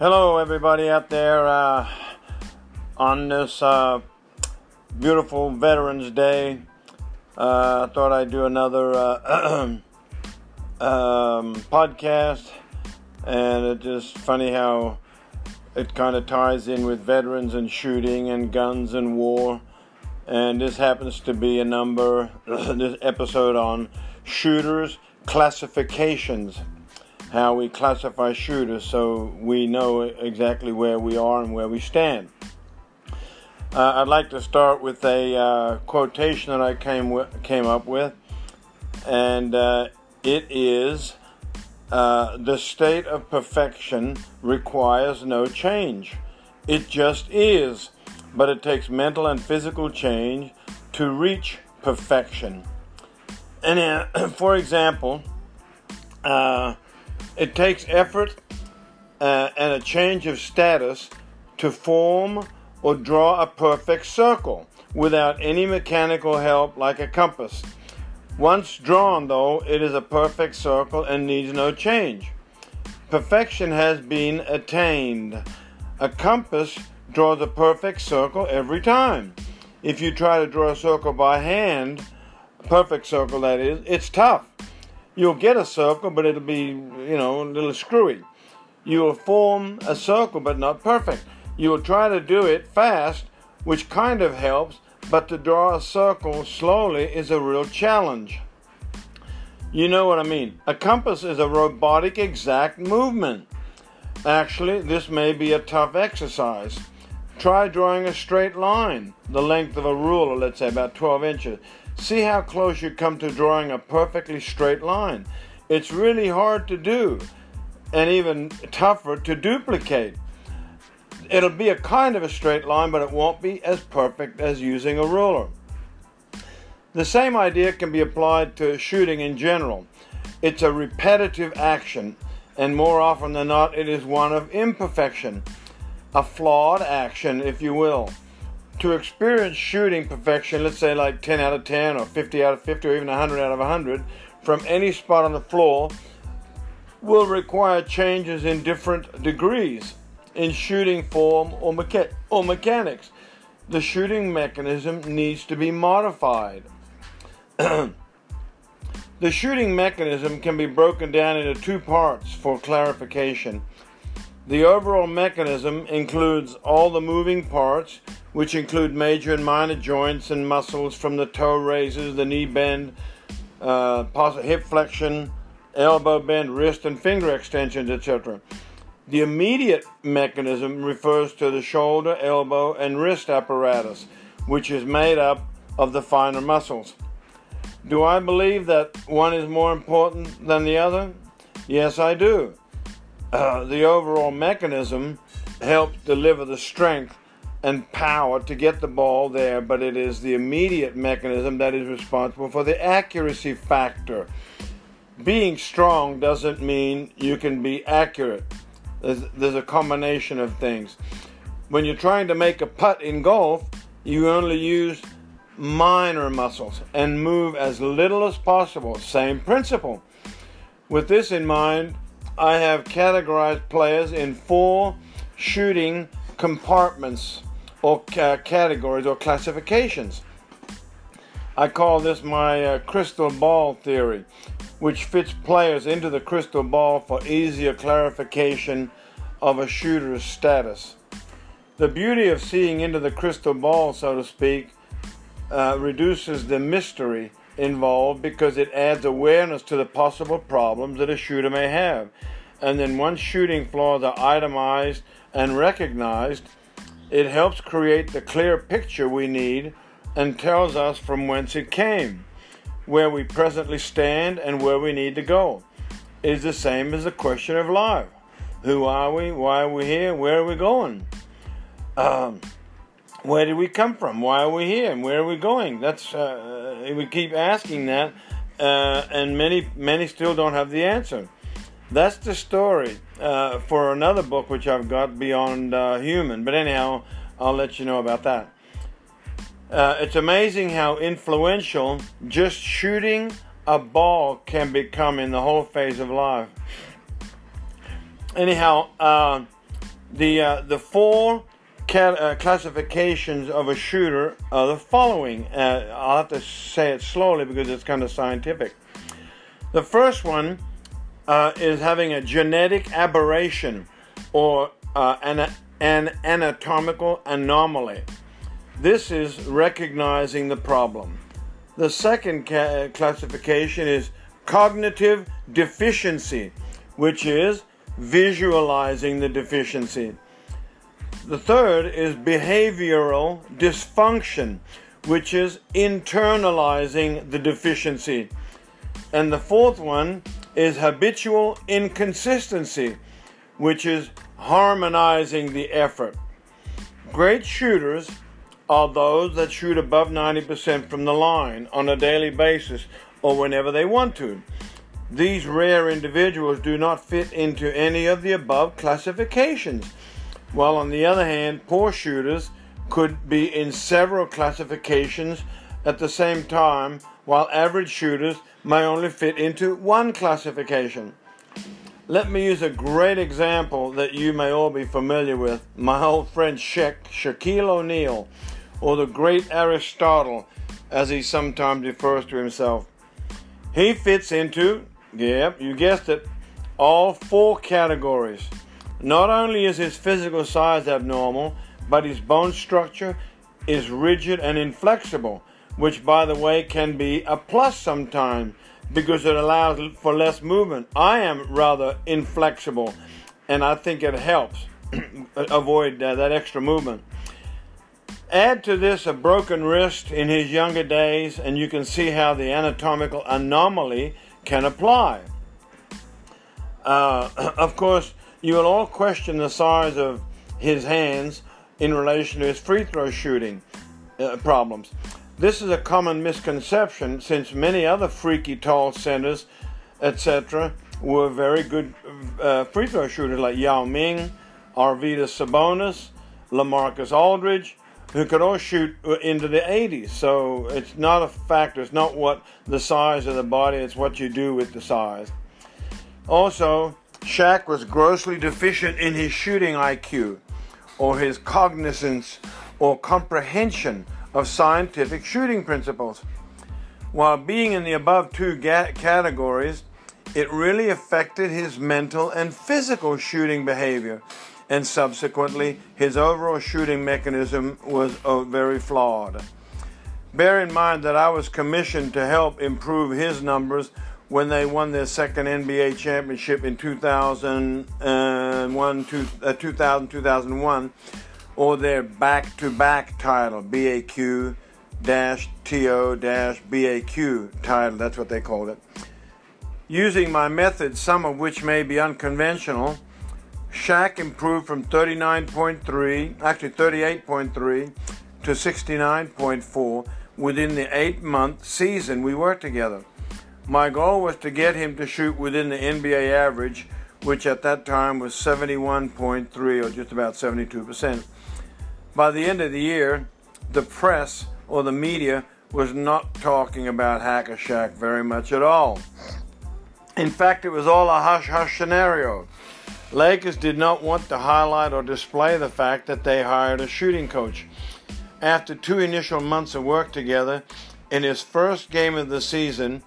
Hello, everybody out there uh, on this uh, beautiful Veterans Day. Uh, I thought I'd do another uh, um, podcast, and it's just funny how it kind of ties in with veterans and shooting and guns and war. And this happens to be a number, this episode on shooters classifications how we classify shooters so we know exactly where we are and where we stand. Uh, I'd like to start with a uh, quotation that I came w- came up with, and uh, it is uh, The state of perfection requires no change. It just is, but it takes mental and physical change to reach perfection. And uh, for example, uh, it takes effort uh, and a change of status to form or draw a perfect circle without any mechanical help like a compass. Once drawn, though, it is a perfect circle and needs no change. Perfection has been attained. A compass draws a perfect circle every time. If you try to draw a circle by hand, perfect circle that is, it's tough you'll get a circle, but it'll be, you know, a little screwy. You will form a circle, but not perfect. You will try to do it fast, which kind of helps, but to draw a circle slowly is a real challenge. You know what I mean? A compass is a robotic exact movement. Actually, this may be a tough exercise. Try drawing a straight line, the length of a ruler, let's say about 12 inches. See how close you come to drawing a perfectly straight line. It's really hard to do and even tougher to duplicate. It'll be a kind of a straight line, but it won't be as perfect as using a ruler. The same idea can be applied to shooting in general. It's a repetitive action, and more often than not, it is one of imperfection, a flawed action, if you will to experience shooting perfection, let's say like 10 out of 10 or 50 out of 50 or even 100 out of 100 from any spot on the floor will require changes in different degrees in shooting form or, mecha- or mechanics. The shooting mechanism needs to be modified. the shooting mechanism can be broken down into two parts for clarification. The overall mechanism includes all the moving parts which include major and minor joints and muscles from the toe raises, the knee bend, uh, hip flexion, elbow bend, wrist and finger extensions, etc. The immediate mechanism refers to the shoulder, elbow, and wrist apparatus, which is made up of the finer muscles. Do I believe that one is more important than the other? Yes, I do. Uh, the overall mechanism helps deliver the strength and power to get the ball there, but it is the immediate mechanism that is responsible for the accuracy factor. Being strong doesn't mean you can be accurate. There's, there's a combination of things. When you're trying to make a putt in golf, you only use minor muscles and move as little as possible. Same principle. With this in mind, I have categorized players in four shooting compartments or categories or classifications. I call this my uh, crystal ball theory, which fits players into the crystal ball for easier clarification of a shooter's status. The beauty of seeing into the crystal ball, so to speak, uh, reduces the mystery involved because it adds awareness to the possible problems that a shooter may have. And then once shooting flaws are itemized and recognized, it helps create the clear picture we need and tells us from whence it came, where we presently stand, and where we need to go. It is the same as the question of life. Who are we? Why are we here? Where are we going? Um, where did we come from? Why are we here? And where are we going? That's uh, we keep asking that, uh, and many many still don't have the answer. That's the story uh, for another book which I've got beyond uh, human. But anyhow, I'll let you know about that. Uh, it's amazing how influential just shooting a ball can become in the whole phase of life. Anyhow, uh, the uh, the four uh, classifications of a shooter are the following. Uh, I'll have to say it slowly because it's kind of scientific. The first one uh, is having a genetic aberration or uh, an, an anatomical anomaly. This is recognizing the problem. The second ca- classification is cognitive deficiency, which is visualizing the deficiency. The third is behavioral dysfunction, which is internalizing the deficiency. And the fourth one is habitual inconsistency, which is harmonizing the effort. Great shooters are those that shoot above 90% from the line on a daily basis or whenever they want to. These rare individuals do not fit into any of the above classifications, while on the other hand, poor shooters could be in several classifications at the same time, while average shooters may only fit into one classification. Let me use a great example that you may all be familiar with. My old friend Shaq, Shaquille O'Neal, or the great Aristotle, as he sometimes refers to himself. He fits into Yep, you guessed it. All four categories. Not only is his physical size abnormal, but his bone structure is rigid and inflexible, which, by the way, can be a plus sometimes because it allows for less movement. I am rather inflexible, and I think it helps avoid uh, that extra movement. Add to this a broken wrist in his younger days, and you can see how the anatomical anomaly can apply. Uh, of course, you will all question the size of his hands in relation to his free throw shooting uh, problems. This is a common misconception since many other freaky tall centers, etc., were very good uh, free throw shooters like Yao Ming, Arvydas Sabonis, Lamarcus Aldridge, who could all shoot into the 80s. So it's not a factor. It's not what the size of the body, it's what you do with the size. Also, Shaq was grossly deficient in his shooting IQ or his cognizance or comprehension of scientific shooting principles. While being in the above two ga- categories, it really affected his mental and physical shooting behavior and subsequently his overall shooting mechanism was uh, very flawed. Bear in mind that I was commissioned to help improve his numbers when they won their second NBA championship in 2001, uh, 2000, 2001, or their back to back title, BAQ TO BAQ title, that's what they called it. Using my methods, some of which may be unconventional, Shaq improved from 39.3, actually 38.3 to 69.4 within the eight month season we worked together. My goal was to get him to shoot within the NBA average, which at that time was 71.3 or just about 72%. By the end of the year, the press or the media was not talking about Hack-a-Shaq very much at all. In fact, it was all a hush hush scenario. Lakers did not want to highlight or display the fact that they hired a shooting coach. After two initial months of work together, in his first game of the season,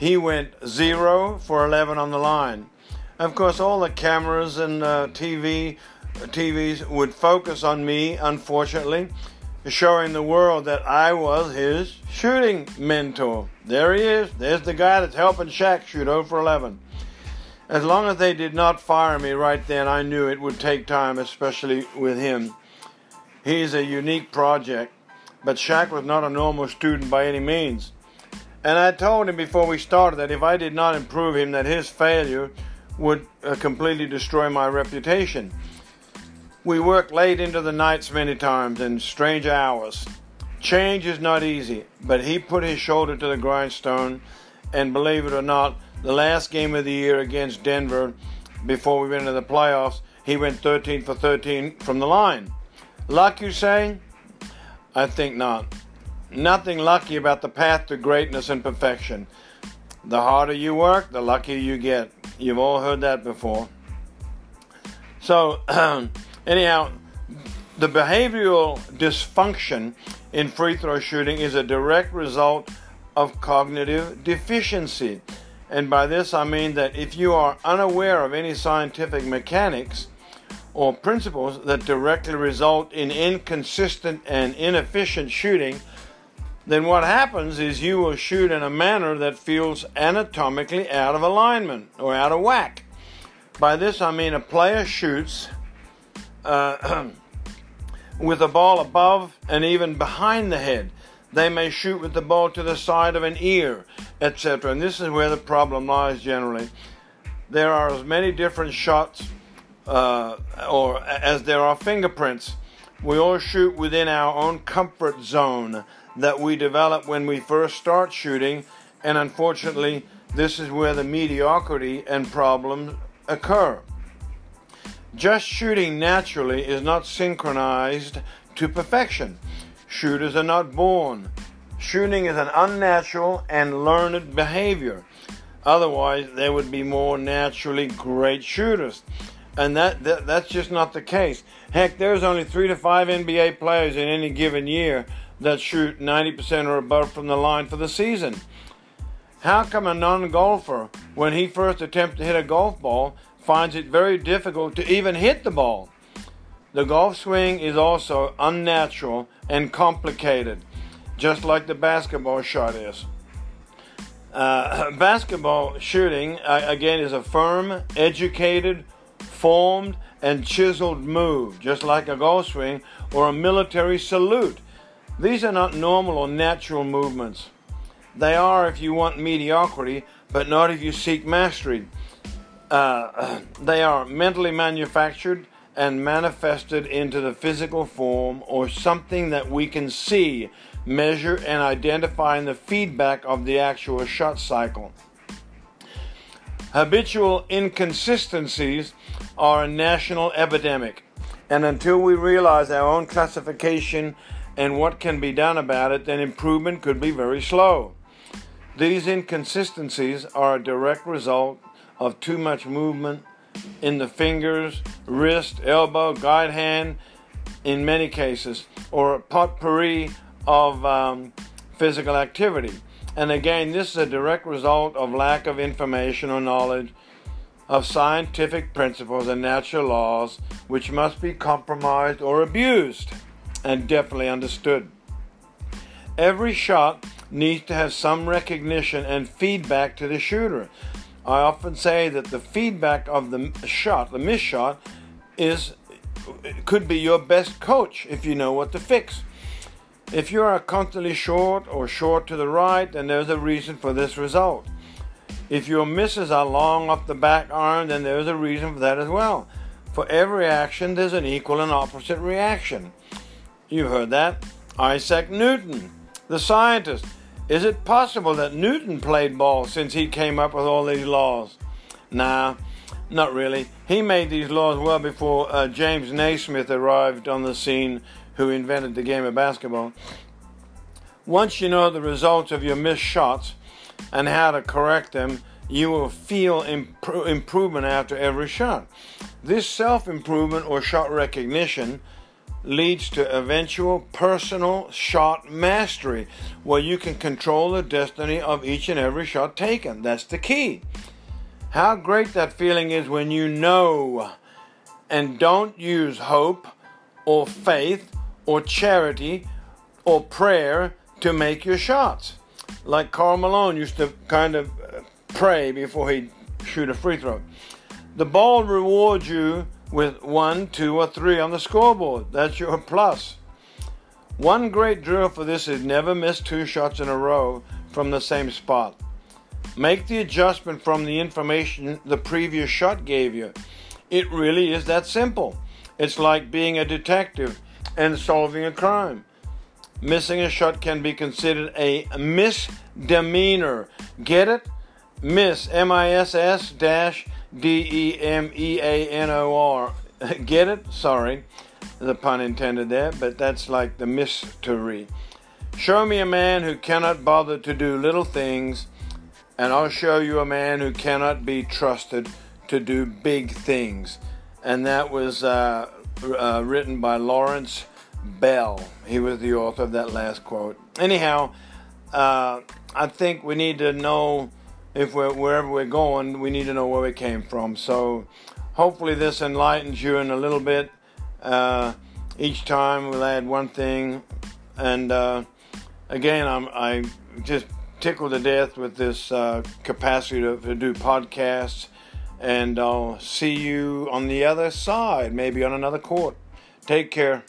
he went 0 for 11 on the line. Of course, all the cameras and uh, TV TVs would focus on me, unfortunately, showing the world that I was his shooting mentor. There he is. There's the guy that's helping Shaq shoot 0 for 11. As long as they did not fire me right then, I knew it would take time, especially with him. He's a unique project, but Shaq was not a normal student by any means. And I told him before we started that if I did not improve him, that his failure would uh, completely destroy my reputation. We worked late into the nights many times in strange hours. Change is not easy, but he put his shoulder to the grindstone, and believe it or not, the last game of the year against Denver before we went into the playoffs, he went 13 for 13 from the line. Luck, you say? I think not. Nothing lucky about the path to greatness and perfection. The harder you work, the luckier you get. You've all heard that before. So, Anyhow, the behavioral dysfunction in free throw shooting is a direct result of cognitive deficiency. And by this I mean that if you are unaware of any scientific mechanics or principles that directly result in inconsistent and inefficient shooting, then what happens is you will shoot in a manner that feels anatomically out of alignment or out of whack. By this I mean a player shoots uh, with a ball above and even behind the head. They may shoot with the ball to the side of an ear, etc. And this is where the problem lies generally. There are as many different shots, uh, or as there are fingerprints. We all shoot within our own comfort zone that we develop when we first start shooting, and unfortunately, this is where the mediocrity and problems occur. Just shooting naturally is not synchronized to perfection. Shooters are not born. Shooting is an unnatural and learned behavior. Otherwise, there would be more naturally great shooters. And that, that that's just not the case. Heck, there's only three to five NBA players in any given year that shoot 90% or above from the line for the season. How come a non golfer, when he first attempts to hit a golf ball, finds it very difficult to even hit the ball? The golf swing is also unnatural and complicated, just like the basketball shot is. Uh, basketball shooting, uh, again, is a firm, educated, formed, and chiseled move, just like a golf swing or a military salute. These are not normal or natural movements. They are if you want mediocrity, but not if you seek mastery. Uh, they are mentally manufactured and manifested into the physical form or something that we can see, measure, and identify in the feedback of the actual shot cycle. Habitual inconsistencies are a national epidemic, and until we realize our own classification and what can be done about it, then improvement could be very slow. These inconsistencies are a direct result of too much movement in the fingers, wrist, elbow, guide hand, in many cases, or a potpourri of um, physical activity. And again, this is a direct result of lack of information or knowledge of scientific principles and natural laws which must be compromised or abused and definitely understood. Every shot needs to have some recognition and feedback to the shooter. I often say that the feedback of the shot, the miss shot, is could be your best coach if you know what to fix. If you are constantly short or short to the right, then there's a reason for this result. If your misses are long off the back arm, then there's a reason for that as well. For every action, there's an equal and opposite reaction. You've heard that. Isaac Newton, the scientist, is it possible that Newton played ball since he came up with all these laws? Nah, not really. He made these laws well before uh, James Naismith arrived on the scene, who invented the game of basketball. Once you know the results of your missed shots and how to correct them, you will feel imp- improvement after every shot. This self improvement or shot recognition leads to eventual personal shot mastery, where you can control the destiny of each and every shot taken. That's the key. How great that feeling is when you know and don't use hope or faith or charity or prayer to make your shots. Like Karl Malone used to kind of uh, pray before he'd shoot a free throw. The ball rewards you with one, two, or three on the scoreboard. That's your plus. One great drill for this is never miss two shots in a row from the same spot. Make the adjustment from the information the previous shot gave you. It really is that simple. It's like being a detective and solving a crime. Missing a shot can be considered a misdemeanor. Get it? Miss, M I S S dash D E M E A N O R. Get it? Sorry, the pun intended there, but that's like the mystery. Show me a man who cannot bother to do little things, and I'll show you a man who cannot be trusted to do big things. And that was uh, uh, written by Lawrence Bell. He was the author of that last quote. Anyhow, uh, I think we need to know if we're wherever we're going, we need to know where we came from. So hopefully this enlightens you in a little bit. Uh, each time we'll add one thing, and uh, again, I'm I just tickled to death with this uh, capacity to, to do podcasts. And I'll see you on the other side, maybe on another court. Take care.